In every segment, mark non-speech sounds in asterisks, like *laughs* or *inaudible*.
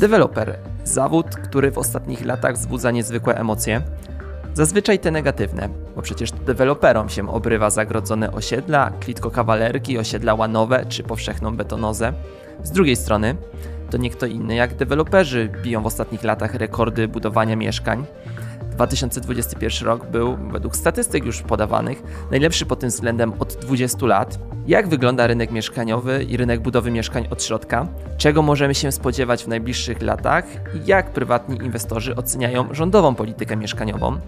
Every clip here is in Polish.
Deweloper zawód, który w ostatnich latach wzbudza niezwykłe emocje. Zazwyczaj te negatywne, bo przecież deweloperom się obrywa zagrodzone osiedla, klitko-kawalerki, osiedla łanowe czy powszechną betonozę. Z drugiej strony, to nie kto inny jak deweloperzy biją w ostatnich latach rekordy budowania mieszkań. 2021 rok był, według statystyk już podawanych, najlepszy pod tym względem od 20 lat. Jak wygląda rynek mieszkaniowy i rynek budowy mieszkań od środka? Czego możemy się spodziewać w najbliższych latach? I jak prywatni inwestorzy oceniają rządową politykę mieszkaniową?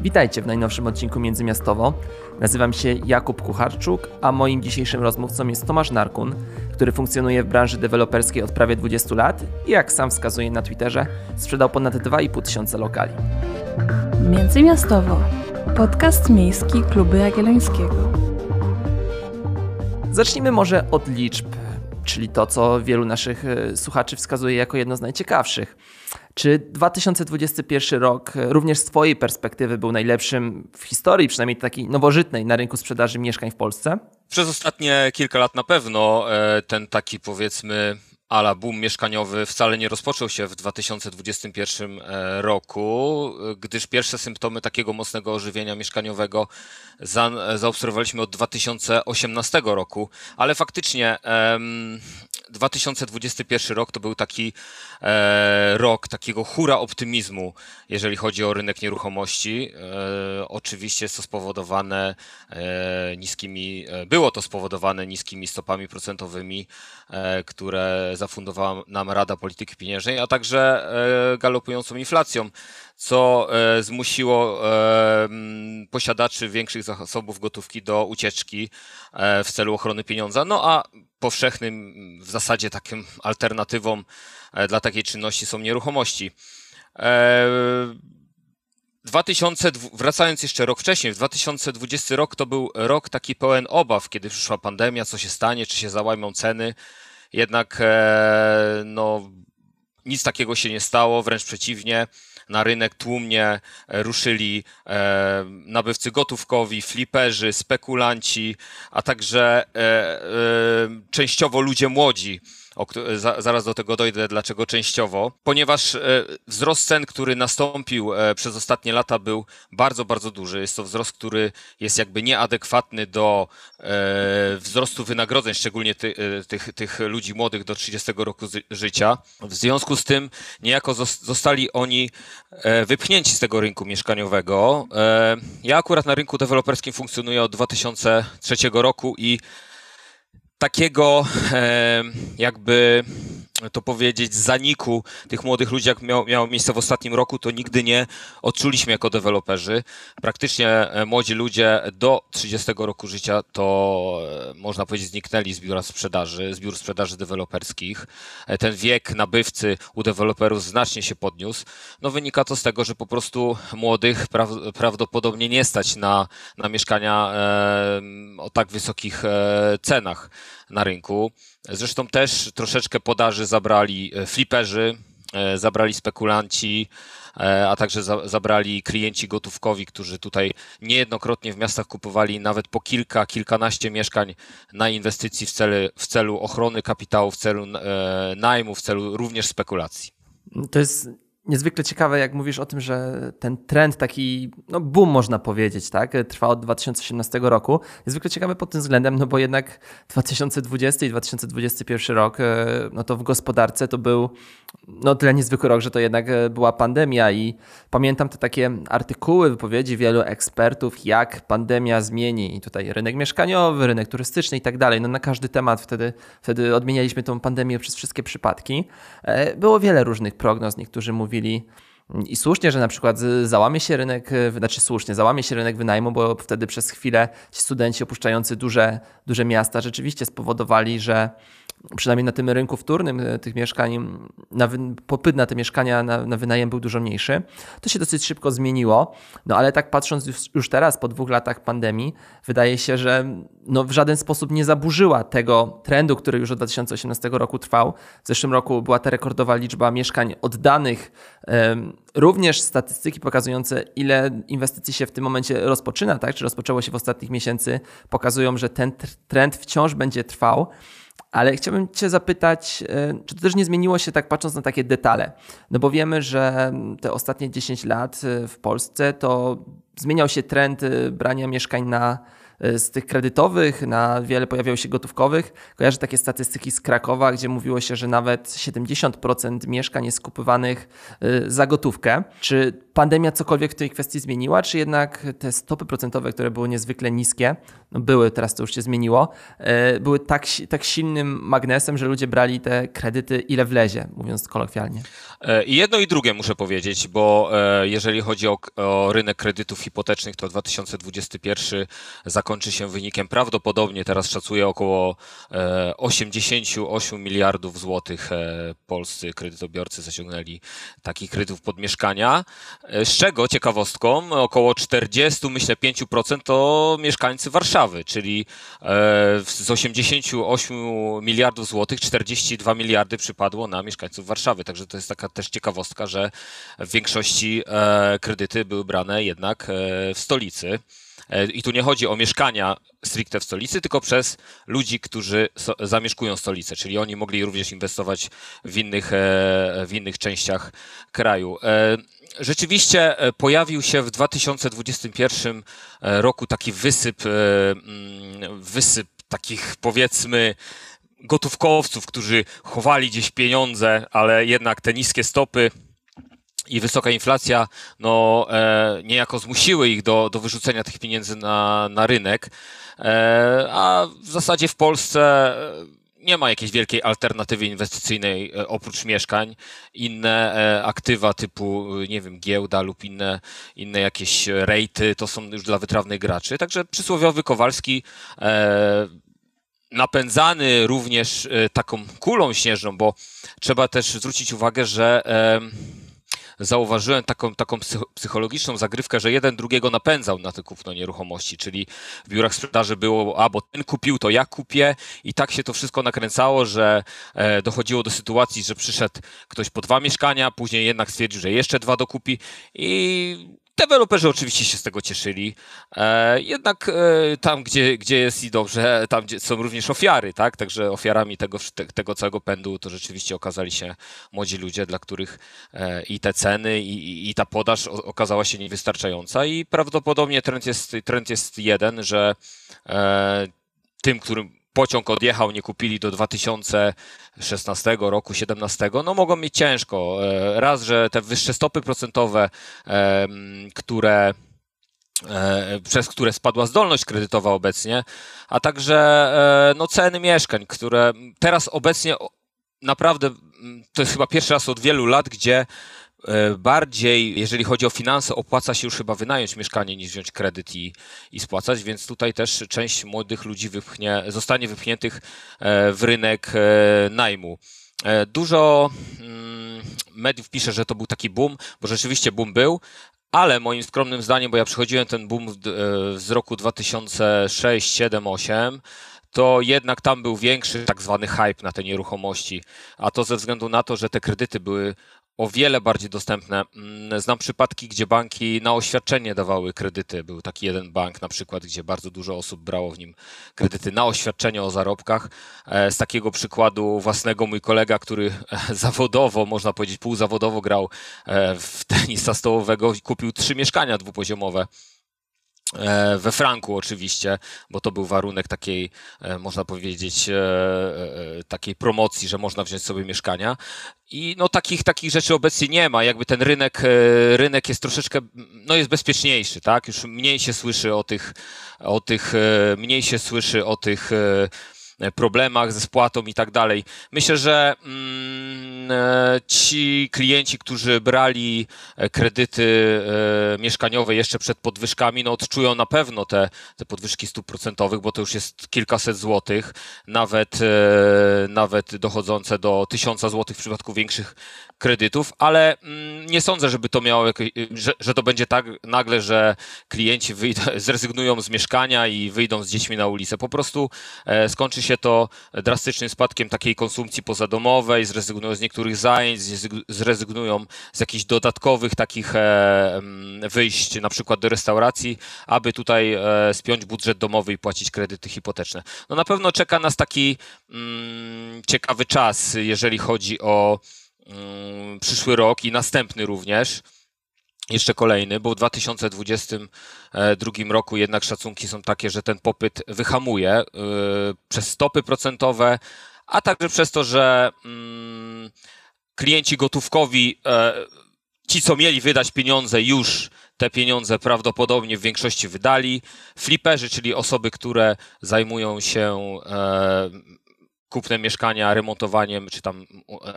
Witajcie w najnowszym odcinku Międzymiastowo. Nazywam się Jakub Kucharczuk, a moim dzisiejszym rozmówcą jest Tomasz Narkun, który funkcjonuje w branży deweloperskiej od prawie 20 lat i jak sam wskazuje na Twitterze, sprzedał ponad 2,5 tysiąca lokali. Międzymiastowo. Podcast miejski Kluby Jagiellońskiego. Zacznijmy może od liczb, czyli to, co wielu naszych e, słuchaczy wskazuje jako jedno z najciekawszych. Czy 2021 rok e, również z Twojej perspektywy był najlepszym w historii, przynajmniej takiej nowożytnej, na rynku sprzedaży mieszkań w Polsce? Przez ostatnie kilka lat na pewno e, ten taki powiedzmy ala boom mieszkaniowy wcale nie rozpoczął się w 2021 e, roku, gdyż pierwsze symptomy takiego mocnego ożywienia mieszkaniowego za, zaobserwowaliśmy od 2018 roku, ale faktycznie 2021 rok to był taki e, rok takiego hura optymizmu, jeżeli chodzi o rynek nieruchomości. E, oczywiście jest to spowodowane e, niskimi, e, było to spowodowane niskimi stopami procentowymi, e, które zafundowała nam Rada Polityki Pieniężnej, a także e, galopującą inflacją co e, zmusiło e, posiadaczy większych zasobów gotówki do ucieczki e, w celu ochrony pieniądza. No a powszechnym w zasadzie takim alternatywą dla takiej czynności są nieruchomości. 2000, wracając jeszcze rok wcześniej, 2020 rok to był rok taki pełen obaw, kiedy przyszła pandemia, co się stanie, czy się załamią ceny. Jednak no, nic takiego się nie stało, wręcz przeciwnie na rynek tłumnie e, ruszyli e, nabywcy gotówkowi, fliperzy, spekulanci, a także e, częściowo ludzie młodzi o, zaraz do tego dojdę, dlaczego częściowo, ponieważ e, wzrost cen, który nastąpił e, przez ostatnie lata był bardzo, bardzo duży. Jest to wzrost, który jest jakby nieadekwatny do e, wzrostu wynagrodzeń, szczególnie ty, tych, tych ludzi młodych do 30 roku życia. W związku z tym niejako zostali oni wypchnięci z tego rynku mieszkaniowego. Ja akurat na rynku deweloperskim funkcjonuję od 2003 roku i takiego jakby to powiedzieć, zaniku tych młodych ludzi, jak miał, miało miejsce w ostatnim roku, to nigdy nie odczuliśmy jako deweloperzy. Praktycznie e, młodzi ludzie do 30 roku życia to, e, można powiedzieć, zniknęli z biura sprzedaży, z biur sprzedaży deweloperskich. E, ten wiek nabywcy u deweloperów znacznie się podniósł. No wynika to z tego, że po prostu młodych pra, prawdopodobnie nie stać na, na mieszkania e, o tak wysokich e, cenach na rynku. Zresztą też troszeczkę podaży zabrali e, fliperzy, e, zabrali spekulanci, e, a także zabrali klienci gotówkowi, którzy tutaj niejednokrotnie w miastach kupowali nawet po kilka, kilkanaście mieszkań na inwestycji w celu, w celu ochrony kapitału, w celu najmu, w celu również spekulacji. To jest niezwykle ciekawe, jak mówisz o tym, że ten trend taki, no boom można powiedzieć, tak, trwa od 2018 roku. Niezwykle ciekawe pod tym względem, no bo jednak 2020 i 2021 rok, e, no to w gospodarce to był no tyle niezwykły rok, że to jednak e, była pandemia i pamiętam te takie artykuły, wypowiedzi wielu ekspertów, jak pandemia zmieni i tutaj rynek mieszkaniowy, rynek turystyczny i tak dalej. No na każdy temat wtedy, wtedy odmienialiśmy tą pandemię przez wszystkie przypadki. E, było wiele różnych prognoz, niektórzy mówili, mówili. I słusznie, że na przykład załamie się rynek, znaczy słusznie, załamie się rynek wynajmu, bo wtedy przez chwilę ci studenci opuszczający duże, duże miasta rzeczywiście spowodowali, że przynajmniej na tym rynku wtórnym e, tych mieszkań, na popyt na te mieszkania na, na, wynajem był dużo mniejszy. To się dosyć szybko zmieniło, no ale tak patrząc już, już teraz, po dwóch latach pandemii, wydaje się, że no w żaden sposób nie zaburzyła tego trendu, który już od 2018 roku trwał. W zeszłym roku była ta rekordowa liczba mieszkań oddanych, również statystyki pokazujące, ile inwestycji się w tym momencie rozpoczyna, tak? czy rozpoczęło się w ostatnich miesięcy, pokazują, że ten trend wciąż będzie trwał. Ale chciałbym Cię zapytać, e, czy to też nie zmieniło się tak patrząc na takie detale? No bo wiemy, że te ostatnie 10 lat e, w Polsce to zmieniał się trend e, brania mieszkań na z tych kredytowych na wiele pojawiało się gotówkowych. Kojarzę takie statystyki z Krakowa, gdzie mówiło się, że nawet 70% mieszkań jest kupywanych e, za gotówkę. Czy pandemia cokolwiek w tej kwestii zmieniła, czy jednak te stopy procentowe, które były niezwykle niskie, no były, teraz to już się zmieniło, e, były tak, tak silnym magnesem, że ludzie brali te kredyty ile wlezie, mówiąc kolokwialnie? I jedno i drugie muszę powiedzieć, bo jeżeli chodzi o, o rynek kredytów hipotecznych, to 2021 zakończył zakończy się wynikiem. Prawdopodobnie, teraz szacuję około 88 e, miliardów złotych e, polscy kredytobiorcy zaciągnęli takich kredytów pod mieszkania, e, z czego ciekawostką około 40, myślę 5% to mieszkańcy Warszawy, czyli z 88 miliardów złotych 42 miliardy przypadło na mieszkańców Warszawy, także to jest taka też ciekawostka, że w większości kredyty były brane jednak w stolicy. E, I tu nie chodzi o mieszkania stricte w stolicy, tylko przez ludzi, którzy zamieszkują stolicę, czyli oni mogli również inwestować w innych, e, w innych częściach kraju. E, rzeczywiście pojawił się w 2021 roku taki wysyp, mm, wysyp takich powiedzmy gotówkowców, którzy chowali gdzieś pieniądze, ale jednak te niskie stopy i wysoka inflacja no, e, niejako zmusiły ich do, do wyrzucenia tych pieniędzy na, na rynek, e, a w zasadzie w Polsce e, nie ma jakiejś wielkiej alternatywy inwestycyjnej e, oprócz mieszkań. Inne e, aktywa typu, nie wiem, giełda lub inne, inne jakieś rejty to są już dla wytrawnych graczy. Także przysłowiowy Kowalski e, napędzany również taką kulą śnieżną, bo trzeba też zwrócić uwagę, że zauważyłem taką, taką psychologiczną zagrywkę, że jeden drugiego napędzał na to kupno nieruchomości, czyli w biurach sprzedaży było, a bo ten kupił, to ja kupię. I tak się to wszystko nakręcało, że e, dochodziło do sytuacji, że przyszedł ktoś po dwa mieszkania, później jednak stwierdził, że jeszcze dwa dokupi. I Deweloperzy oczywiście się z tego cieszyli, e, jednak e, tam, gdzie, gdzie jest i dobrze, tam są również ofiary, tak? Także ofiarami tego, tego całego pędu to rzeczywiście okazali się młodzi ludzie, dla których e, i te ceny, i, i ta podaż okazała się niewystarczająca i prawdopodobnie trend jest, trend jest jeden, że tym, którym pociąg odjechał, nie kupili do 2016 roku, 17, no mogą mieć ciężko. E, raz, że te wyższe stopy procentowe, które e, przez które spadła zdolność kredytowa obecnie, a także e, no, ceny mieszkań, które teraz obecnie naprawdę to jest chyba pierwszy raz od wielu lat, gdzie E, bardziej, jeżeli chodzi o finanse, opłaca się już chyba wynająć mieszkanie niż wziąć kredyt i, i spłacać, więc tutaj też część młodych ludzi wypchnie, zostanie wypchniętych e, w rynek e, najmu. Dużo mm, mediów pisze, że to był taki boom, bo rzeczywiście boom był, ale moim skromnym zdaniem, bo ja przychodziłem ten boom z roku 2006, 7, 8, to jednak tam był większy tak zwany hype na te nieruchomości, a to ze względu na to, że te kredyty były o wiele bardziej dostępne. Mm, znam przypadki, gdzie banki na oświadczenie dawały kredyty. Był taki jeden bank na przykład, gdzie bardzo dużo osób brało w nim kredyty na oświadczenie o zarobkach. E, z takiego przykładu własnego mój kolega, który *laughs* zawodowo, można powiedzieć półzawodowo grał e, w tenisa stołowego, kupił trzy mieszkania dwupoziomowe we franku oczywiście, bo to był warunek takiej, e, można powiedzieć, e, takiej promocji, że można wziąć sobie mieszkania. I no takich, takich rzeczy obecnie nie ma. Jakby ten rynek, rynek jest troszeczkę, no jest bezpieczniejszy, tak? Już mniej się słyszy o tych, o tych, mniej się słyszy o tych E, problemach ze spłatą i tak dalej. Myślę, że mm, e, ci klienci, którzy brali e, kredyty mieszkaniowe jeszcze przed podwyżkami, no odczują na pewno te, te podwyżki stóp procentowych, bo to już jest kilkaset złotych, nawet, nawet dochodzące do tysiąca złotych w przypadku większych kredytów, ale mm, nie sądzę, żeby to miało że, że to będzie tak nagle, że klienci wyjdą, *laughs* zrezygnują z mieszkania i wyjdą z dziećmi na ulicę. Po prostu skończy się to drastycznym spadkiem takiej konsumpcji pozadomowej, zrezygnują z niektórych zajęć, zrezygnują z jakichś dodatkowych takich e, wyjść, na przykład do restauracji, aby tutaj e, spiąć budżet domowy i płacić kredyty hipoteczne. No na pewno czeka nas taki mm, ciekawy czas, jeżeli chodzi o mm, przyszły rok i następny również jeszcze kolejny, bo w 2022 roku jednak szacunki są takie, że ten popyt wyhamuje yy, przez stopy procentowe, a także przez to, że yy, klienci gotówkowi, yy, ci co mieli wydać pieniądze, już te pieniądze prawdopodobnie w większości wydali. Fliperzy, czyli osoby, które zajmują się e, kupnem mieszkania, remontowaniem czy tam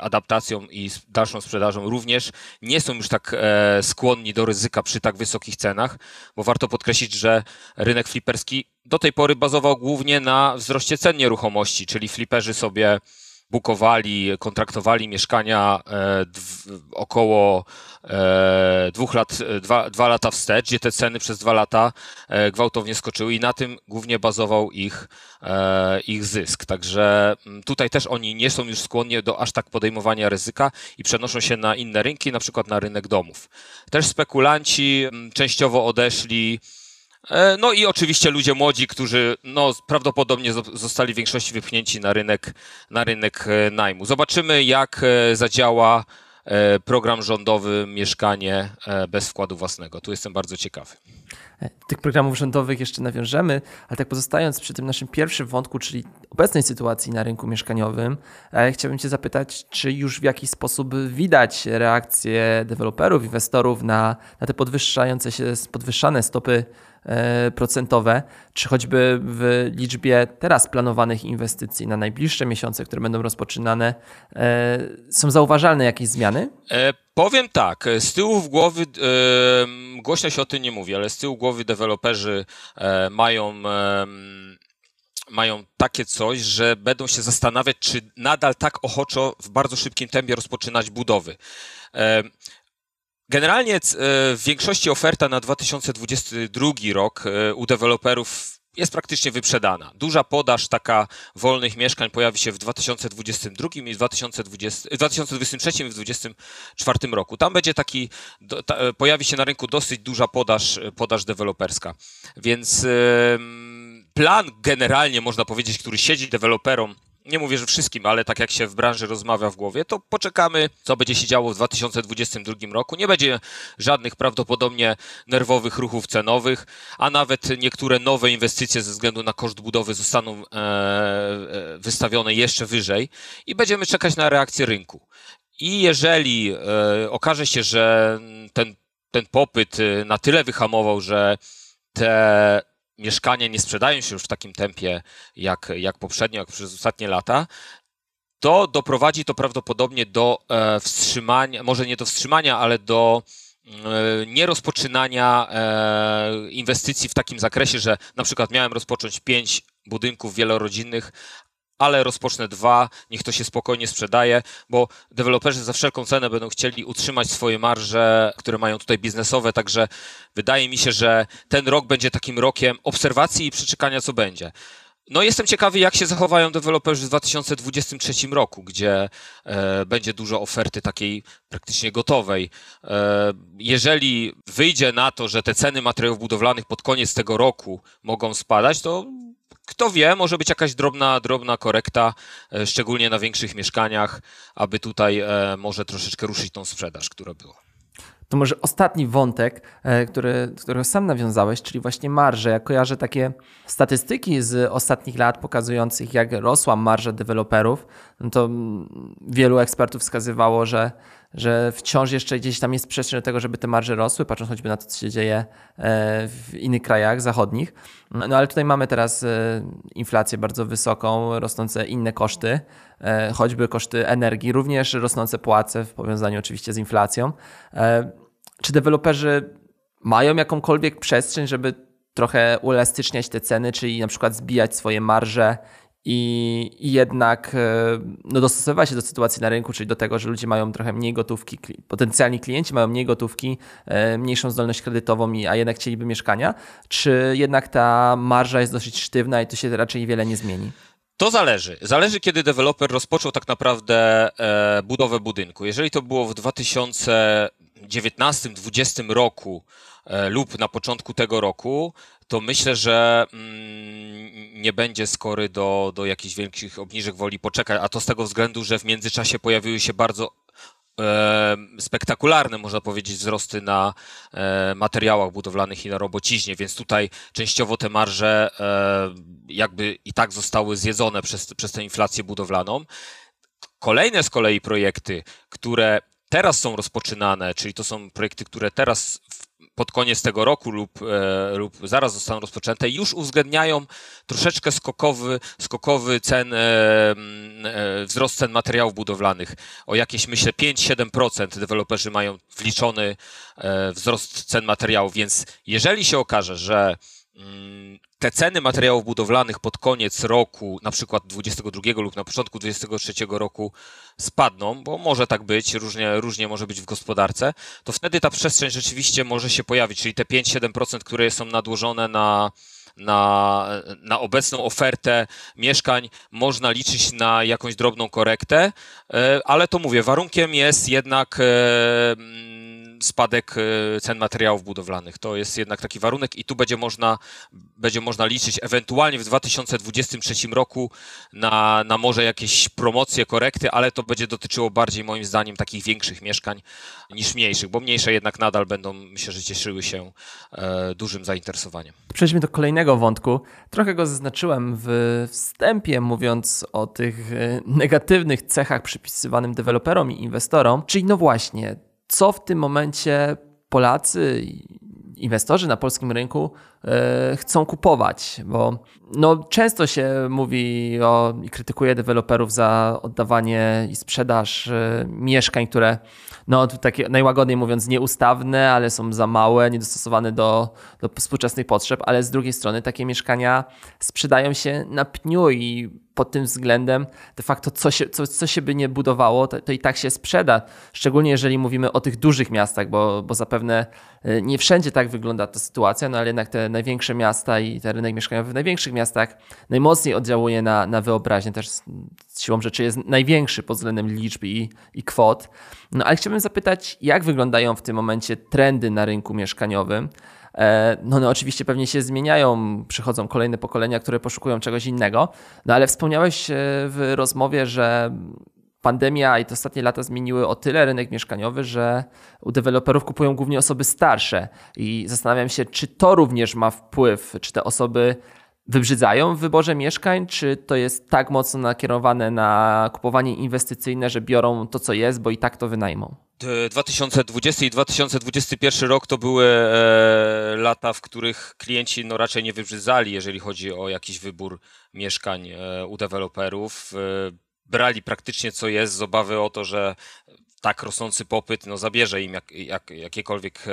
adaptacją i dalszą sprzedażą również nie są już tak e, skłonni do ryzyka przy tak wysokich cenach, bo warto podkreślić, że rynek fliperski do tej pory bazował głównie na wzroście cen nieruchomości, czyli fliperzy sobie bukowali, kontraktowali mieszkania e, około e, dwóch lat, dwa, dwa lata wstecz, gdzie te ceny przez dwa lata e, gwałtownie skoczyły i na tym głównie bazował ich, ich zysk. Także tutaj też oni nie są już skłonni do aż tak podejmowania ryzyka i przenoszą się na inne rynki, na przykład na rynek domów. Też spekulanci częściowo odeszli E, no i oczywiście ludzie młodzi, którzy no, prawdopodobnie zostali w większości wypchnięci na rynek, na rynek e, najmu. Zobaczymy, jak e, zadziała program rządowy Mieszkanie bez wkładu własnego. Tu jestem bardzo ciekawy. Tych programów rządowych jeszcze nawiążemy, ale tak pozostając przy tym naszym pierwszym wątku, czyli obecnej sytuacji na rynku mieszkaniowym, chciałbym Cię zapytać, czy już w jakiś sposób widać reakcję deweloperów, inwestorów na, na te podwyższające się, podwyższane stopy E, procentowe, czy choćby w liczbie teraz planowanych inwestycji na najbliższe miesiące, które będą rozpoczynane, e, są zauważalne jakieś zmiany? E, powiem tak, z tyłu w głowy, e, głośno się o tym nie mówi, ale z tyłu głowy deweloperzy e, mają mają takie coś, że będą się zastanawiać, czy nadal tak ochoczo w bardzo szybkim tempie rozpoczynać budowy. Generalnie e, w większości oferta na 2022 rok e, u deweloperów jest praktycznie wyprzedana. Duża podaż taka wolnych mieszkań pojawi się w 2022 i w 2020, 2023 i w 2024 roku. Tam będzie taki, ta, pojawi się na rynku dosyć duża podaż, podaż deweloperska. Więc plan generalnie, można powiedzieć, który siedzi deweloperom nie mówię, że wszystkim, ale tak jak się w branży rozmawia w głowie, to poczekamy, co będzie się działo w 2022 roku. Nie będzie żadnych prawdopodobnie nerwowych ruchów cenowych, a nawet niektóre nowe inwestycje ze względu na koszt budowy zostaną e, e, wystawione jeszcze wyżej i będziemy czekać na reakcję rynku. I jeżeli e, okaże się, że ten, ten popyt na tyle wyhamował, że te mieszkania nie sprzedają się już w takim tempie jak, jak poprzednio, jak przez ostatnie lata, to doprowadzi to prawdopodobnie do e, wstrzymania, może nie do wstrzymania, ale do e, nierozpoczynania e, inwestycji w takim zakresie, że na przykład miałem rozpocząć pięć budynków wielorodzinnych, ale rozpocznę dwa, niech to się spokojnie sprzedaje, bo deweloperzy za wszelką cenę będą chcieli utrzymać swoje marże, które mają tutaj biznesowe, także wydaje mi się, że ten rok będzie takim rokiem obserwacji i przeczekania, co będzie. No jestem ciekawy, jak się zachowają deweloperzy w 2023 roku, gdzie e, będzie dużo oferty takiej praktycznie gotowej. E, jeżeli wyjdzie na to, że te ceny materiałów budowlanych pod koniec tego roku mogą spadać, to kto wie, może być jakaś drobna, drobna korekta, e, szczególnie na większych mieszkaniach, aby tutaj e, może troszeczkę ruszyć tą sprzedaż, która była. To może ostatni wątek, e, który, sam nawiązałeś, czyli właśnie marże. Ja kojarzę takie statystyki z ostatnich lat pokazujących, jak rosła marża deweloperów. No to wielu ekspertów wskazywało, że że wciąż jeszcze gdzieś tam jest przestrzeń do tego, żeby te marże rosły, patrząc choćby na to, co się dzieje e, w innych krajach zachodnich. No ale tutaj mamy teraz e, inflację bardzo wysoką, rosnące inne koszty, e, choćby koszty energii, również rosnące płace w powiązaniu oczywiście z inflacją. Czy deweloperzy mają jakąkolwiek przestrzeń, żeby trochę uelastyczniać te ceny, czyli na przykład zbijać swoje marże i, i jednak e, no, dostosowywa się do sytuacji na rynku, czyli do tego, że ludzie mają trochę mniej gotówki, potencjalni klienci mają mniej gotówki, e, mniejszą zdolność kredytową, a jednak chcieliby mieszkania, czy jednak ta marża jest dosyć sztywna i to się raczej wiele nie zmieni? To zależy. Zależy, kiedy deweloper rozpoczął tak naprawdę e, budowę budynku. Jeżeli to było w 2019-2020 roku e, lub na początku tego roku, to myślę, że mm, nie będzie skory do, do jakichś większych obniżek woli poczekać, a to z tego względu, że w międzyczasie pojawiły się bardzo e, spektakularne, można powiedzieć, wzrosty na e, materiałach budowlanych i na robociźnie, więc tutaj częściowo te marże jakby i tak zostały zjedzone przez, przez tę inflację budowlaną. Kolejne z kolei projekty, które teraz są rozpoczynane, czyli to są projekty, które teraz pod koniec tego roku lub, e, lub zaraz zostaną rozpoczęte, już uwzględniają troszeczkę skokowy, skokowy cen, e, e, wzrost cen materiałów budowlanych. O jakieś, myślę, 5-7% deweloperzy mają wliczony wzrost cen materiałów, więc jeżeli się okaże, że te ceny materiałów budowlanych pod koniec roku, na przykład 22 lub na początku 23 roku spadną, bo może tak być, różnie, różnie może być w gospodarce, to wtedy ta przestrzeń rzeczywiście może się pojawić, czyli te 5-7%, które są nadłożone na, na, na obecną ofertę mieszkań można liczyć na jakąś drobną korektę, e, ale to mówię, warunkiem jest jednak e, spadek e, cen materiałów budowlanych. To jest jednak taki warunek i tu będzie można, będzie można liczyć ewentualnie w 2023 roku na, na może jakieś promocje, korekty, ale to będzie dotyczyło bardziej moim zdaniem takich większych mieszkań niż mniejszych, bo mniejsze jednak nadal będą, myślę, że cieszyły się e, dużym zainteresowaniem. Przejdźmy do kolejnego wątku. Trochę go zaznaczyłem w wstępie, mówiąc o tych e, negatywnych cechach przypisywanym deweloperom i inwestorom, czyli no właśnie, co w tym momencie Polacy inwestorzy na polskim rynku chcą kupować, bo no, często się mówi o, i krytykuje deweloperów za oddawanie i sprzedaż e, mieszkań, które no takie najłagodniej mówiąc nieustawne, ale są za małe, niedostosowane do, do współczesnych potrzeb, ale z drugiej strony takie mieszkania sprzedają się na pniu i pod tym względem de facto co się, co, co się by nie budowało, to, to, i tak się sprzeda. Szczególnie jeżeli mówimy o tych dużych miastach, bo, bo zapewne e, nie wszędzie tak wygląda ta sytuacja, no ale jednak te największe miasta i ten rynek mieszkaniowy w największych miastach najmocniej oddziałuje na, na wyobraźnię, też siłą rzeczy jest największy pod względem liczb i, i kwot. No ale chciałbym zapytać, jak wyglądają w tym momencie trendy na rynku mieszkaniowym? E, no no, oczywiście pewnie się zmieniają, przychodzą kolejne pokolenia, które poszukują czegoś innego, no ale wspomniałeś e, w rozmowie, że pandemia i te ostatnie lata zmieniły o tyle rynek mieszkaniowy, że u deweloperów kupują głównie osoby starsze i zastanawiam się, czy to również ma wpływ, czy te osoby wybrzydzają w wyborze mieszkań, czy to jest tak mocno nakierowane na kupowanie inwestycyjne, że biorą to, co jest, bo i tak to wynajmą? 2020 i 2021 rok to były e, lata, w których klienci no, raczej nie wybrzydzali, jeżeli chodzi o jakiś wybór mieszkań e, u deweloperów. E, brali praktycznie co jest z obawy o to, że tak rosnący popyt no, zabierze im jak, jak, jakiekolwiek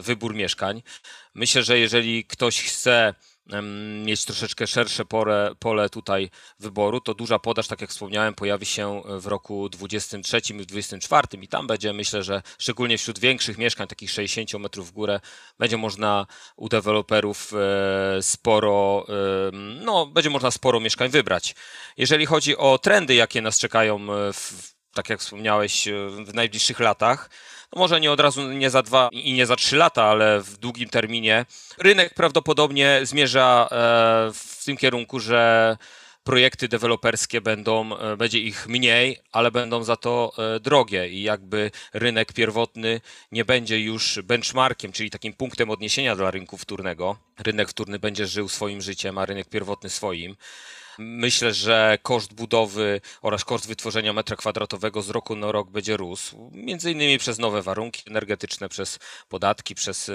wybór mieszkań. Myślę, że jeżeli ktoś chce mieć troszeczkę szersze pole, pole tutaj wyboru, to duża podaż, tak jak wspomniałem, pojawi się w roku 23 i 24 i tam będzie, myślę, że szczególnie wśród większych mieszkań, takich 60 metrów w górę, będzie można u deweloperów e, sporo, no, będzie można sporo mieszkań wybrać. Jeżeli chodzi o trendy, jakie nas czekają, w, tak jak wspomniałeś, w najbliższych latach, no może nie od razu, nie za dwa i nie za trzy lata, ale w długim terminie. Rynek prawdopodobnie zmierza e, w tym kierunku, że projekty deweloperskie będą, e, będzie ich mniej, ale będą za to e, drogie i jakby rynek pierwotny nie będzie już benchmarkiem, czyli takim punktem odniesienia dla rynku wtórnego. Rynek wtórny będzie żył swoim życiem, a rynek pierwotny swoim. Myślę, że koszt budowy oraz koszt wytworzenia metra kwadratowego z roku na rok będzie rósł. Między innymi przez nowe warunki energetyczne, przez podatki, przez e,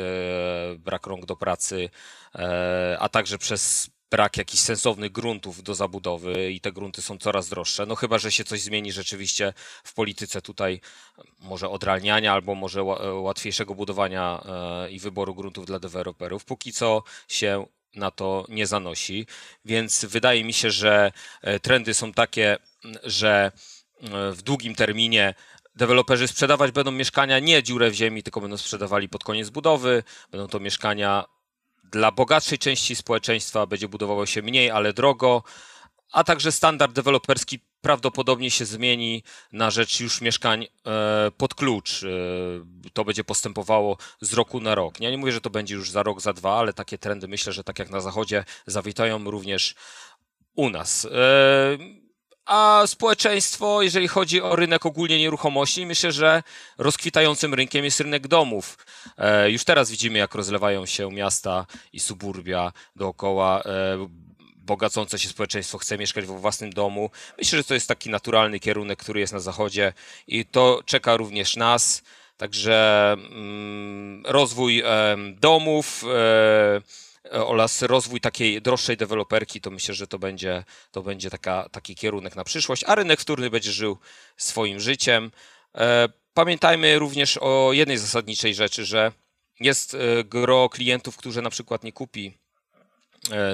brak rąk do pracy, e, a także przez brak jakichś sensownych gruntów do zabudowy i te grunty są coraz droższe. No chyba, że się coś zmieni rzeczywiście w polityce tutaj, może odralniania albo może łatwiejszego budowania e, i wyboru gruntów dla deweloperów. Póki co się na to nie zanosi. Więc wydaje mi się, że e, trendy są takie, że e, w długim terminie deweloperzy sprzedawać będą mieszkania nie dziurę w ziemi, tylko będą sprzedawali pod koniec budowy. Będą to mieszkania dla bogatszej części społeczeństwa, będzie budowało się mniej, ale drogo a także standard deweloperski prawdopodobnie się zmieni na rzecz już mieszkań e, pod klucz. E, to będzie postępowało z roku na rok. Ja nie mówię, że to będzie już za rok, za dwa, ale takie trendy myślę, że tak jak na zachodzie zawitają również u nas. E, a społeczeństwo, jeżeli chodzi o rynek ogólnie nieruchomości, myślę, że rozkwitającym rynkiem jest rynek domów. Już teraz widzimy, jak rozlewają się miasta i suburbia dookoła bogacące się społeczeństwo chce mieszkać we własnym domu. Myślę, że to jest taki naturalny kierunek, który jest na zachodzie i to czeka również nas. Także mm, rozwój e, domów e, oraz rozwój takiej droższej deweloperki, to myślę, że to będzie, to będzie taka, taki kierunek na przyszłość, a rynek wtórny będzie żył swoim życiem. E, pamiętajmy również o jednej zasadniczej rzeczy, że jest e, gro klientów, którzy na przykład nie kupi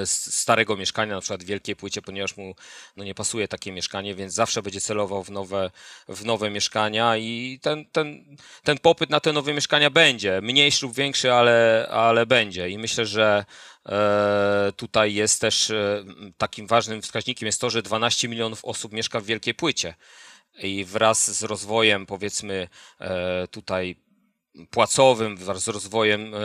starego mieszkania, na przykład w wielkiej płycie, ponieważ mu no, nie pasuje takie mieszkanie, więc zawsze będzie celował w nowe, w nowe mieszkania i ten, ten, ten popyt na te nowe mieszkania będzie, mniejszy lub większy, ale, ale będzie. I myślę, że e, tutaj jest też e, takim ważnym wskaźnikiem jest to, że 12 milionów osób mieszka w wielkiej płycie. I wraz z rozwojem powiedzmy tutaj płacowym, z rozwojem e,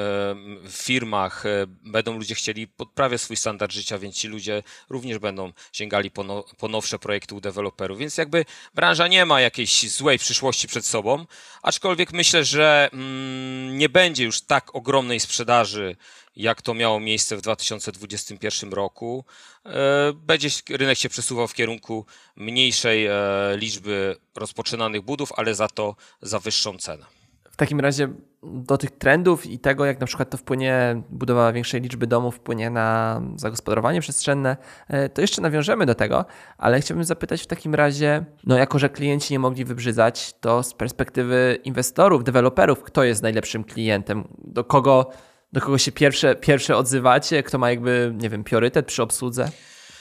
w firmach e, będą ludzie chcieli podprawiać swój standard życia, więc ci ludzie również będą sięgali po, no, po nowsze projekty u deweloperów. Więc jakby branża nie ma jakiejś złej przyszłości przed sobą, aczkolwiek myślę, że mm, nie będzie już tak ogromnej sprzedaży, jak to miało miejsce w 2021 roku. E, będzie rynek się przesuwał w kierunku mniejszej liczby rozpoczynanych budów, ale za to za wyższą cenę. W takim razie do tych trendów i tego, jak na przykład to wpłynie, budowa większej liczby domów wpłynie na zagospodarowanie przestrzenne, e, to jeszcze nawiążemy do tego, ale chciałbym zapytać w takim razie, no jako, że klienci nie mogli wybrzydzać, to z perspektywy inwestorów, deweloperów, kto jest najlepszym klientem, do kogo, do kogo się pierwsze, pierwsze odzywacie, kto ma jakby, nie wiem, priorytet przy obsłudze?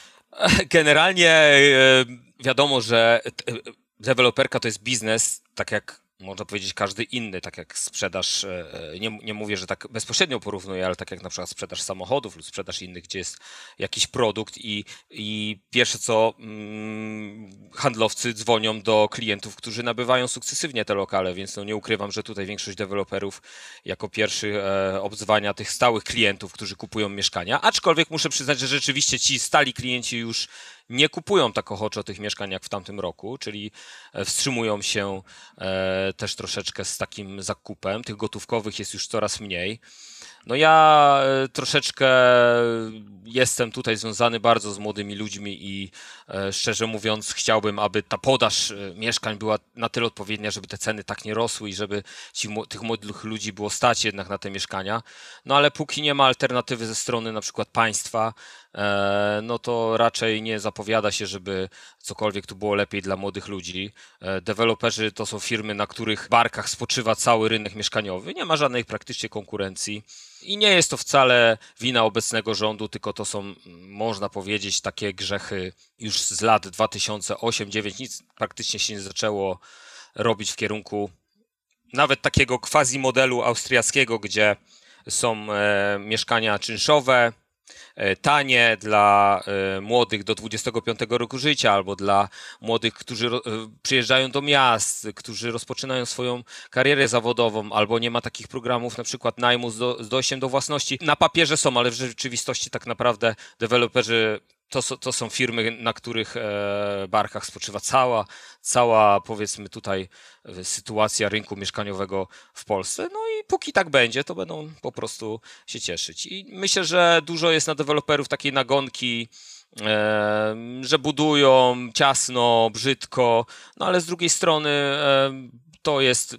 *laughs* Generalnie e, wiadomo, że deweloperka to jest biznes, tak jak można powiedzieć, każdy inny, tak jak sprzedaż, e, e, nie, nie mówię, że tak bezpośrednio porównuję, ale tak jak na przykład sprzedaż samochodów lub sprzedaż innych, gdzie jest jakiś produkt i, i pierwsze co mm, handlowcy dzwonią do klientów, którzy nabywają sukcesywnie te lokale, więc no nie ukrywam, że tutaj większość deweloperów jako pierwszy e, obzwania tych stałych klientów, którzy kupują mieszkania, aczkolwiek muszę przyznać, że rzeczywiście ci stali klienci już nie kupują tak ochoczo tych mieszkań jak w tamtym roku, czyli e, wstrzymują się e, też troszeczkę z takim zakupem. Tych gotówkowych jest już coraz mniej. No ja e, troszeczkę jestem tutaj związany bardzo z młodymi ludźmi i szczerze mówiąc chciałbym, aby ta podaż mieszkań była na tyle odpowiednia, żeby te ceny tak nie rosły i żeby ci, tych młodych ludzi było stać jednak na te mieszkania. No ale póki nie ma alternatywy ze strony na przykład państwa, no to raczej nie zapowiada się, żeby cokolwiek tu było lepiej dla młodych ludzi. E, deweloperzy to są firmy, na których barkach spoczywa cały rynek mieszkaniowy. Nie ma żadnej praktycznie konkurencji. I nie jest to wcale wina obecnego rządu, tylko to są, można powiedzieć, takie grzechy już z lat 2008-2009. Nic praktycznie się nie zaczęło robić w kierunku nawet takiego quasi modelu austriackiego, gdzie są e, mieszkania czynszowe, E, tanie dla e, młodych do 25 roku życia albo dla młodych, którzy e, przyjeżdżają do miast, którzy rozpoczynają swoją karierę zawodową albo nie ma takich programów na przykład najmu z dojściem do własności. Na papierze są, ale w rzeczywistości tak naprawdę deweloperzy to, to są firmy, na których e, barkach spoczywa cała, cała, powiedzmy tutaj, e, sytuacja rynku mieszkaniowego w Polsce. No i póki tak będzie, to będą po prostu się cieszyć. I myślę, że dużo jest na deweloperów takiej nagonki, e, że budują ciasno, brzydko, no ale z drugiej strony to jest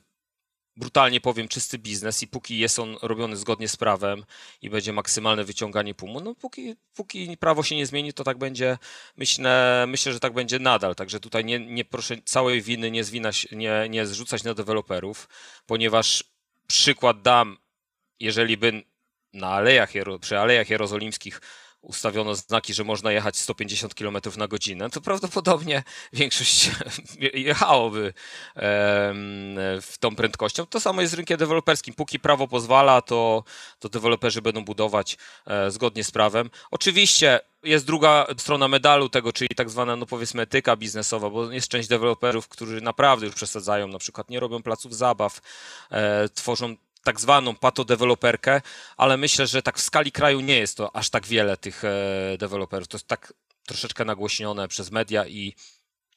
brutalnie powiem, czysty biznes i póki jest on robiony zgodnie z prawem i będzie maksymalne wyciąganie pumu, no póki, póki prawo się nie zmieni, to tak będzie, myślę, myślę że tak będzie nadal. Także tutaj nie, nie proszę całej winy nie, zwina, nie, nie zrzucać na deweloperów, ponieważ przykład dam, jeżeli by na alejach, przy alejach jerozolimskich ustawiono znaki, że można jechać 150 km na godzinę, to prawdopodobnie większość *laughs* jechałoby w tą prędkością. To samo jest z rynkiem deweloperskim. Póki prawo pozwala, to, to deweloperzy będą budować e, zgodnie z prawem. Oczywiście jest druga strona medalu tego, czyli tak zwana, no powiedzmy, etyka biznesowa, bo jest część deweloperów, którzy naprawdę już przesadzają, na przykład nie robią placów zabaw, e, tworzą tak zwaną patodeweloperkę, ale myślę, że tak w skali kraju nie jest to aż tak wiele tych e, deweloperów. To jest tak troszeczkę nagłośnione przez media i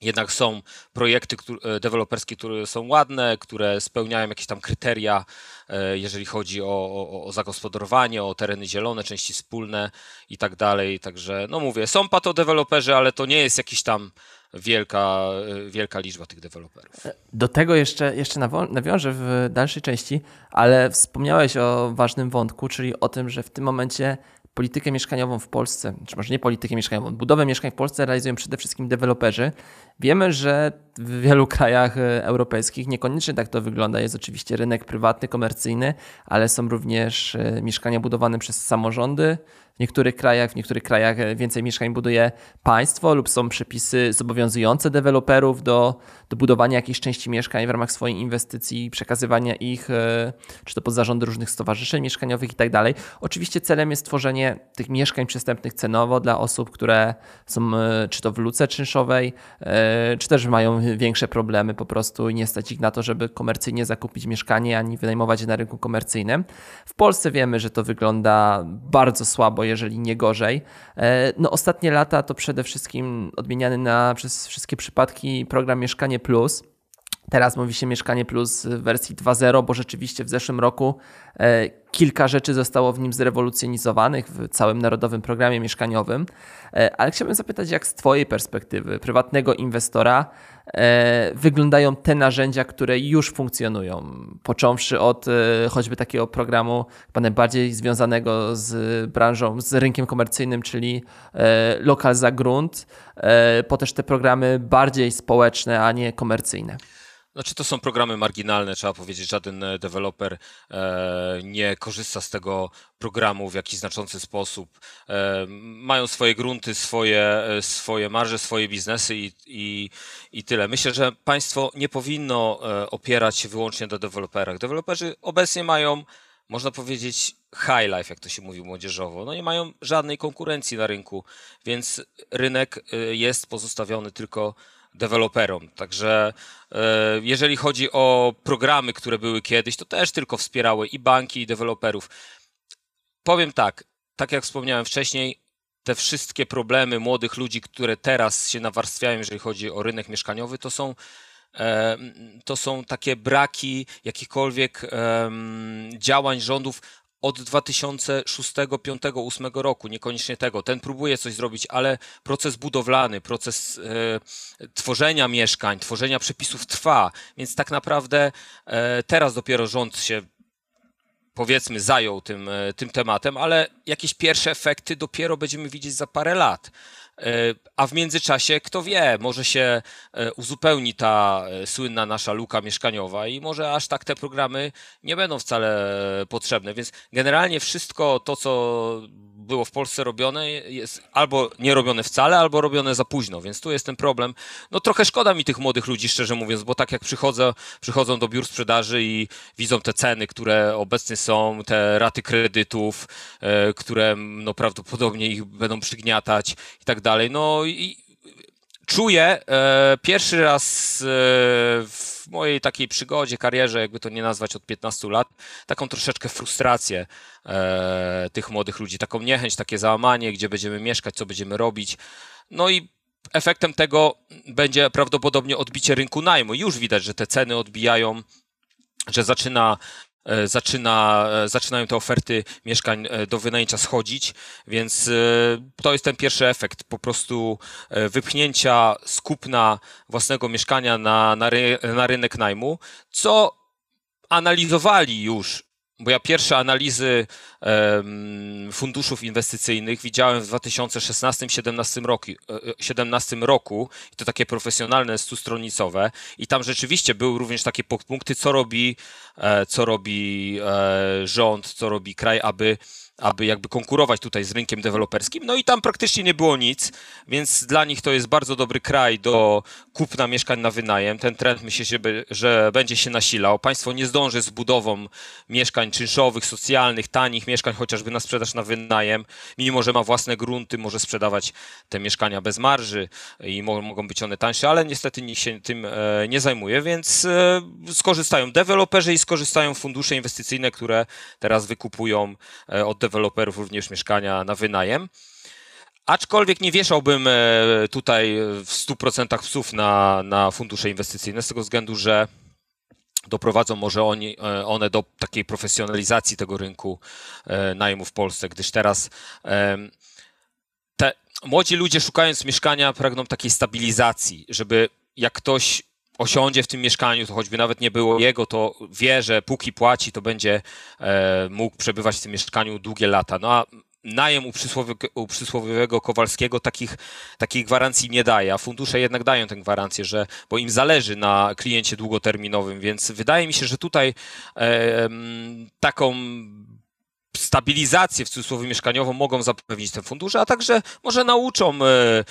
jednak są projekty które, deweloperskie, które są ładne, które spełniają jakieś tam kryteria, e, jeżeli chodzi o, o, o zagospodarowanie, o tereny zielone, części wspólne i tak dalej. Także, no mówię, są patodeweloperzy, ale to nie jest jakiś tam wielka, e, wielka liczba tych deweloperów. Do tego jeszcze, jeszcze nawiążę w dalszej części, ale wspomniałeś o ważnym wątku, czyli o tym, że w tym momencie politykę mieszkaniową w Polsce, czy może nie politykę mieszkaniową, budowę mieszkań w Polsce realizują przede wszystkim deweloperzy. Wiemy, że w wielu krajach e, europejskich niekoniecznie tak to wygląda. Jest oczywiście rynek prywatny, komercyjny, ale są również e, mieszkania budowane przez samorządy, w niektórych krajach, w niektórych krajach e, więcej mieszkań buduje państwo lub są przepisy zobowiązujące deweloperów do, do budowania jakiejś części mieszkań w ramach swojej inwestycji, przekazywania ich czy to pod zarządy różnych stowarzyszeń mieszkaniowych i tak. Oczywiście celem jest tworzenie tych mieszkań przystępnych cenowo dla osób, które są czy to w luce czynszowej, czy też mają większe problemy po prostu i nie stać ich na to, żeby komercyjnie zakupić mieszkanie ani wynajmować je na rynku komercyjnym. W Polsce wiemy, że to wygląda bardzo słabo, jeżeli nie gorzej. E, no ostatnie lata to przede wszystkim odmieniany na, przez wszystkie przypadki program Mieszkanie Plus. Teraz mówi się Mieszkanie Plus w wersji 2.0, bo rzeczywiście w zeszłym roku e, kilka rzeczy zostało w nim zrewolucjonizowanych w całym narodowym programie mieszkaniowym. E, ale chciałbym zapytać, jak z Twojej perspektywy, prywatnego inwestora, e, wyglądają te narzędzia, które już funkcjonują? Począwszy od choćby takiego programu, chyba najbardziej związanego z branżą, z rynkiem komercyjnym, czyli lokal za grunt, po też te programy bardziej społeczne, a nie komercyjne. Znaczy to są programy marginalne, trzeba powiedzieć, żaden e, deweloper e, nie korzysta z tego programu w jakiś znaczący sposób. E, mają swoje grunty, swoje, swoje marże, swoje biznesy i, i, i tyle. Myślę, że państwo nie powinno opierać się wyłącznie na deweloperach. Deweloperzy obecnie mają, można powiedzieć, high life, jak to się mówi młodzieżowo. No nie mają żadnej konkurencji na rynku, więc rynek jest pozostawiony tylko deweloperom. Także e, jeżeli chodzi o programy, które były kiedyś, to też tylko wspierały i banki, i deweloperów. Powiem tak, tak jak wspomniałem wcześniej, te wszystkie problemy młodych ludzi, które teraz się nawarstwiają, jeżeli chodzi o rynek mieszkaniowy, to są e, to są takie braki jakichkolwiek działań rządów od 2006, 2005, 2008 roku, niekoniecznie tego. Ten próbuje coś zrobić, ale proces budowlany, proces e, tworzenia mieszkań, tworzenia przepisów trwa, więc tak naprawdę e, teraz dopiero rząd się powiedzmy zajął tym, e, tym tematem, ale jakieś pierwsze efekty dopiero będziemy widzieć za parę lat. E, a w międzyczasie, kto wie, może się e, uzupełni ta e, słynna nasza luka mieszkaniowa i może aż tak te programy nie będą wcale potrzebne. Więc generalnie wszystko to, co było w Polsce robione, jest albo nie robione wcale, albo robione za późno, więc tu jest ten problem. No trochę szkoda mi tych młodych ludzi, szczerze mówiąc, bo tak jak przychodzę, przychodzą do biur sprzedaży i widzą te ceny, które obecnie są, te raty kredytów, które no prawdopodobnie ich będą przygniatać i tak dalej, no i czuję e, pierwszy raz e, w mojej takiej przygodzie, karierze, jakby to nie nazwać od 15 lat, taką troszeczkę frustrację e, tych młodych ludzi, taką niechęć, takie załamanie, gdzie będziemy mieszkać, co będziemy robić. No i efektem tego będzie prawdopodobnie odbicie rynku najmu. Już widać, że te ceny odbijają że zaczyna zaczyna, e, zaczynają te oferty mieszkań e, do wynajęcia schodzić, więc to jest ten pierwszy efekt. Po prostu wypchnięcia z kupna własnego mieszkania na, na, ry, na rynek najmu, co analizowali już bo ja pierwsze analizy funduszów inwestycyjnych widziałem w 2016-2017 roku, 17 roku, i to takie profesjonalne, stustronicowe, i tam rzeczywiście były również takie punkty, co robi, e, co robi e, rząd, co robi kraj, aby aby jakby konkurować tutaj z rynkiem deweloperskim. No i tam praktycznie nie było nic, więc dla nich to jest bardzo dobry kraj do kupna mieszkań na wynajem. Ten trend myślę, że, będzie się nasilał. Państwo nie zdąży z budową mieszkań czynszowych, socjalnych, tanich mieszkań, chociażby na sprzedaż na wynajem. Mimo, że ma własne grunty, może sprzedawać te mieszkania bez marży i mogą być one tańsze, ale niestety nikt się tym e, nie zajmuje, więc e, skorzystają deweloperzy i skorzystają fundusze inwestycyjne, które teraz wykupują e, od również mieszkania na wynajem. Aczkolwiek nie wieszałbym e, tutaj w 100% psów na, na fundusze inwestycyjne z tego względu, że doprowadzą może oni, e, one do takiej profesjonalizacji tego rynku e, najmu w Polsce, gdyż teraz te młodzi ludzie szukając mieszkania pragną takiej stabilizacji, żeby jak ktoś osiądzie w tym mieszkaniu, to choćby nawet nie było jego, to wie, że póki płaci, to będzie e, mógł przebywać w tym mieszkaniu długie lata. No a najem u, u przysłowiowego Kowalskiego takich, takich gwarancji nie daje, a fundusze jednak dają tę gwarancję, że, bo im zależy na kliencie długoterminowym, więc wydaje mi się, że tutaj e, taką stabilizację w cudzysłowie mieszkaniową mogą zapewnić te fundusze, a także może nauczą e, e,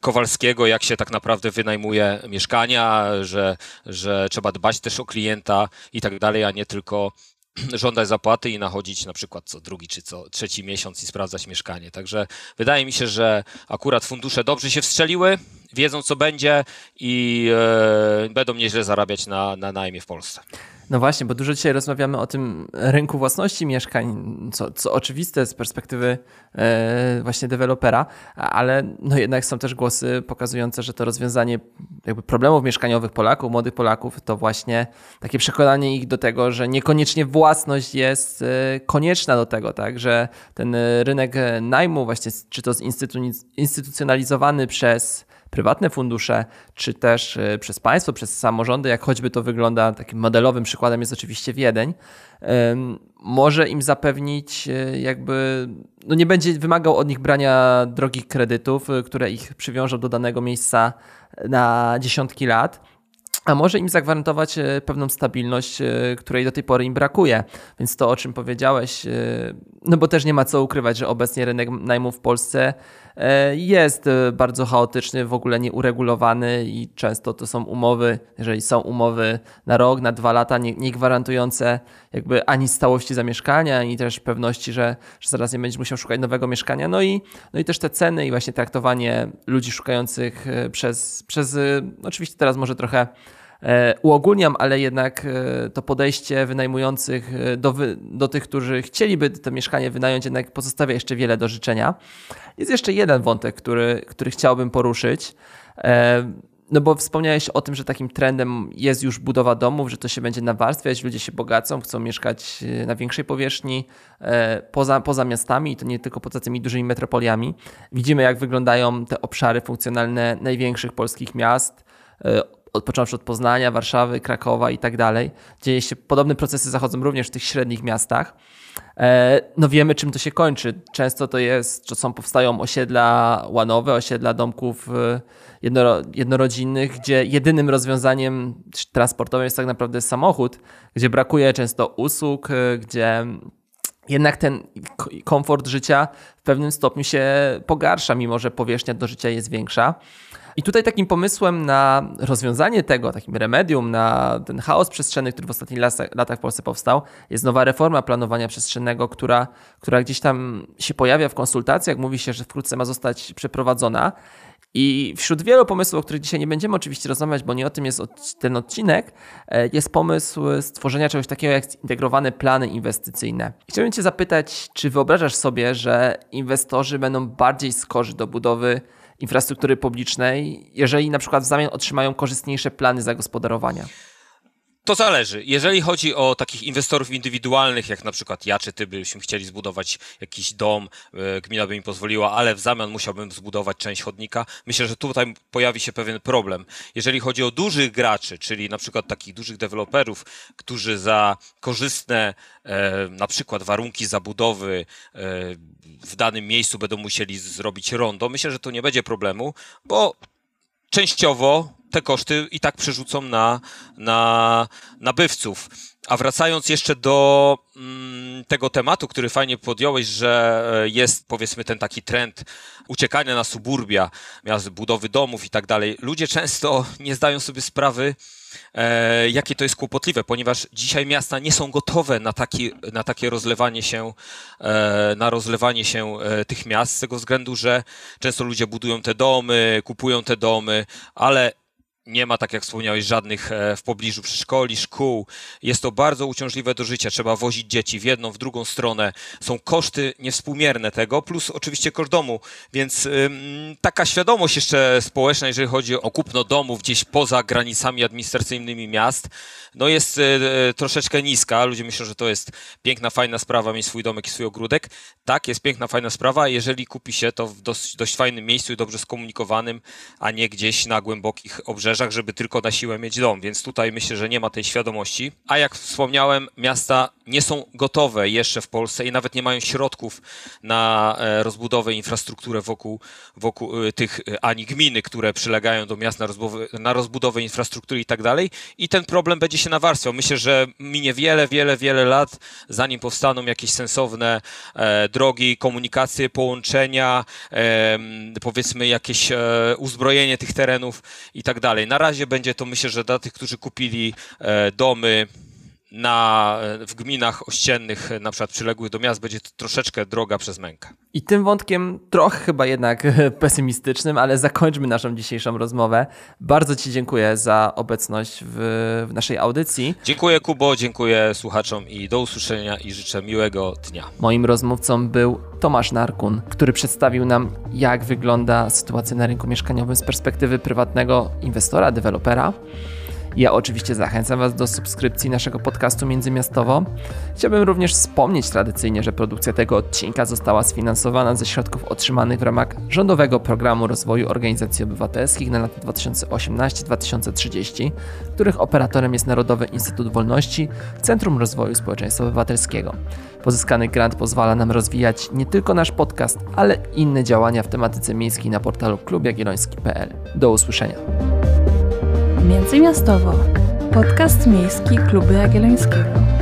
Kowalskiego, jak się tak naprawdę wynajmuje mieszkania, że, że trzeba dbać też o klienta i tak dalej, a nie tylko *clears throat* żądać zapłaty i nachodzić na przykład co drugi czy co trzeci miesiąc i sprawdzać mieszkanie. Także wydaje mi się, że akurat fundusze dobrze się wstrzeliły, wiedzą co będzie i e, będą nieźle zarabiać na, na najmie w Polsce. No właśnie, bo dużo dzisiaj rozmawiamy o tym rynku własności mieszkań, co, co oczywiste z perspektywy e, właśnie dewelopera, ale no jednak są też głosy pokazujące, że to rozwiązanie jakby problemów mieszkaniowych Polaków, młodych Polaków, to właśnie takie przekonanie ich do tego, że niekoniecznie własność jest e, konieczna do tego, tak, że ten rynek najmu właśnie, czy to zinstytucjonalizowany przez prywatne fundusze, czy też e, przez państwo, przez samorządy, jak choćby to wygląda, takim modelowym przykładem jest oczywiście Wiedeń, może im zapewnić e, jakby, no nie będzie wymagał od nich brania drogich kredytów, e, które ich przywiążą do danego miejsca na dziesiątki lat, a może im zagwarantować pewną stabilność, której do tej pory im brakuje. Więc to, o czym powiedziałeś, no bo też nie ma co ukrywać, że obecnie rynek najmu w Polsce jest e, bardzo chaotyczny, w ogóle nieuregulowany i często to są umowy, jeżeli są umowy na rok, na dwa lata, nie, nie gwarantujące jakby ani stałości zamieszkania, ani też pewności, że, że zaraz nie będziesz musiał szukać nowego mieszkania. No i, no i też te ceny i właśnie traktowanie ludzi szukających e, przez, przez oczywiście teraz może trochę E, uogólniam, ale jednak e, to podejście wynajmujących e, do, do tych, którzy chcieliby to mieszkanie wynająć, jednak pozostawia jeszcze wiele do życzenia. Jest jeszcze jeden wątek, który, który chciałbym poruszyć. No bo wspomniałeś o tym, że takim trendem jest już budowa domów, że to się będzie nawarstwiać, ludzie się bogacą, chcą mieszkać na większej powierzchni, poza, poza miastami i to nie tylko poza tymi dużymi metropoliami. Widzimy, jak wyglądają te obszary funkcjonalne największych polskich miast od, począwszy od Poznania, Warszawy, Krakowa i tak dalej. Dzieje się, podobne procesy zachodzą również w tych średnich miastach. E, no wiemy, czym to się kończy. Często to jest, że są, powstają osiedla łanowe, osiedla domków e, jednoro, jednorodzinnych, gdzie jedynym rozwiązaniem transportowym jest tak naprawdę samochód, gdzie brakuje często usług, e, gdzie jednak ten komfort życia w pewnym stopniu się pogarsza, mimo że powierzchnia do życia jest większa. I tutaj takim pomysłem na rozwiązanie tego, takim remedium na ten chaos przestrzenny, który w ostatnich latach w Polsce powstał, jest nowa reforma planowania przestrzennego, która, która gdzieś tam się pojawia w konsultacjach. Mówi się, że wkrótce ma zostać przeprowadzona. I wśród wielu pomysłów, o których dzisiaj nie będziemy oczywiście rozmawiać, bo nie o tym jest ten odcinek, e, jest pomysł stworzenia czegoś takiego jak zintegrowane plany inwestycyjne. Chciałbym Cię zapytać, czy wyobrażasz sobie, że inwestorzy będą bardziej skorzy do budowy infrastruktury publicznej, jeżeli na przykład w zamian otrzymają korzystniejsze plany zagospodarowania? To zależy. Jeżeli chodzi o takich inwestorów indywidualnych, jak na przykład ja czy ty byśmy chcieli zbudować jakiś dom, e, gmina by mi pozwoliła, ale w zamian musiałbym zbudować część chodnika, myślę, że tutaj pojawi się pewien problem. Jeżeli chodzi o dużych graczy, czyli na przykład takich dużych deweloperów, którzy za korzystne e, na przykład warunki zabudowy e, w danym miejscu będą musieli zrobić rondo, myślę, że to nie będzie problemu, bo częściowo te koszty i tak przerzucą na, na nabywców. A wracając jeszcze do mm, tego tematu, który fajnie podjąłeś, że e, jest powiedzmy ten taki trend uciekania na suburbia, miast, budowy domów i tak dalej. Ludzie często nie zdają sobie sprawy, e, jakie to jest kłopotliwe, ponieważ dzisiaj miasta nie są gotowe na, taki, na takie rozlewanie się, e, na rozlewanie się tych miast, z tego względu, że często ludzie budują te domy, kupują te domy, ale nie ma, tak jak wspomniałeś, żadnych e, w pobliżu przedszkoli, szkół. Jest to bardzo uciążliwe do życia. Trzeba wozić dzieci w jedną, w drugą stronę. Są koszty niewspółmierne tego, plus oczywiście koszt domu. Więc taka świadomość jeszcze społeczna, jeżeli chodzi o kupno domów gdzieś poza granicami administracyjnymi miast, no jest y, troszeczkę niska. Ludzie myślą, że to jest piękna, fajna sprawa mieć swój domek i swój ogródek. Tak, jest piękna, fajna sprawa, jeżeli kupi się to w dość, dość fajnym miejscu i dobrze skomunikowanym, a nie gdzieś na głębokich obrzeżach, żeby tylko na siłę mieć dom. Więc tutaj myślę, że nie ma tej świadomości. A jak wspomniałem, miasta nie są gotowe jeszcze w Polsce i nawet nie mają środków na e, rozbudowę infrastruktury wokół, wokół e, tych ani gminy, które przylegają do miast na rozbudowę, na rozbudowę infrastruktury i tak dalej. I ten problem będzie się nawarstwiał. Myślę, że minie wiele, wiele, wiele lat, zanim powstaną jakieś sensowne e, drogi, komunikacje, połączenia, e, powiedzmy jakieś e, uzbrojenie tych terenów i tak dalej. Na razie będzie to myślę, że dla tych, którzy kupili e, domy, na, w gminach ościennych, na przykład przyległych do miast, będzie to troszeczkę droga przez mękę. I tym wątkiem trochę chyba jednak *laughs* pesymistycznym, ale zakończmy naszą dzisiejszą rozmowę. Bardzo Ci dziękuję za obecność w, w naszej audycji. Dziękuję Kubo, dziękuję słuchaczom i do usłyszenia i życzę miłego dnia. Moim rozmówcą był Tomasz Narkun, który przedstawił nam, jak wygląda sytuacja na rynku mieszkaniowym z perspektywy prywatnego inwestora, dewelopera. Ja oczywiście zachęcam Was do subskrypcji naszego podcastu Międzymiastowo. Chciałbym również wspomnieć tradycyjnie, że produkcja tego odcinka została sfinansowana ze środków otrzymanych w ramach rządowego programu rozwoju organizacji obywatelskich na lata 2018-2030, których operatorem jest Narodowy Instytut Wolności Centrum Rozwoju Społeczeństwa Obywatelskiego. Pozyskany grant pozwala nam rozwijać nie tylko nasz podcast, ale inne działania w tematyce miejskiej na portalu klubjagielloński.pl. Do usłyszenia. Międzymiastowo. Podcast miejski Klubu Jagiellońskiego.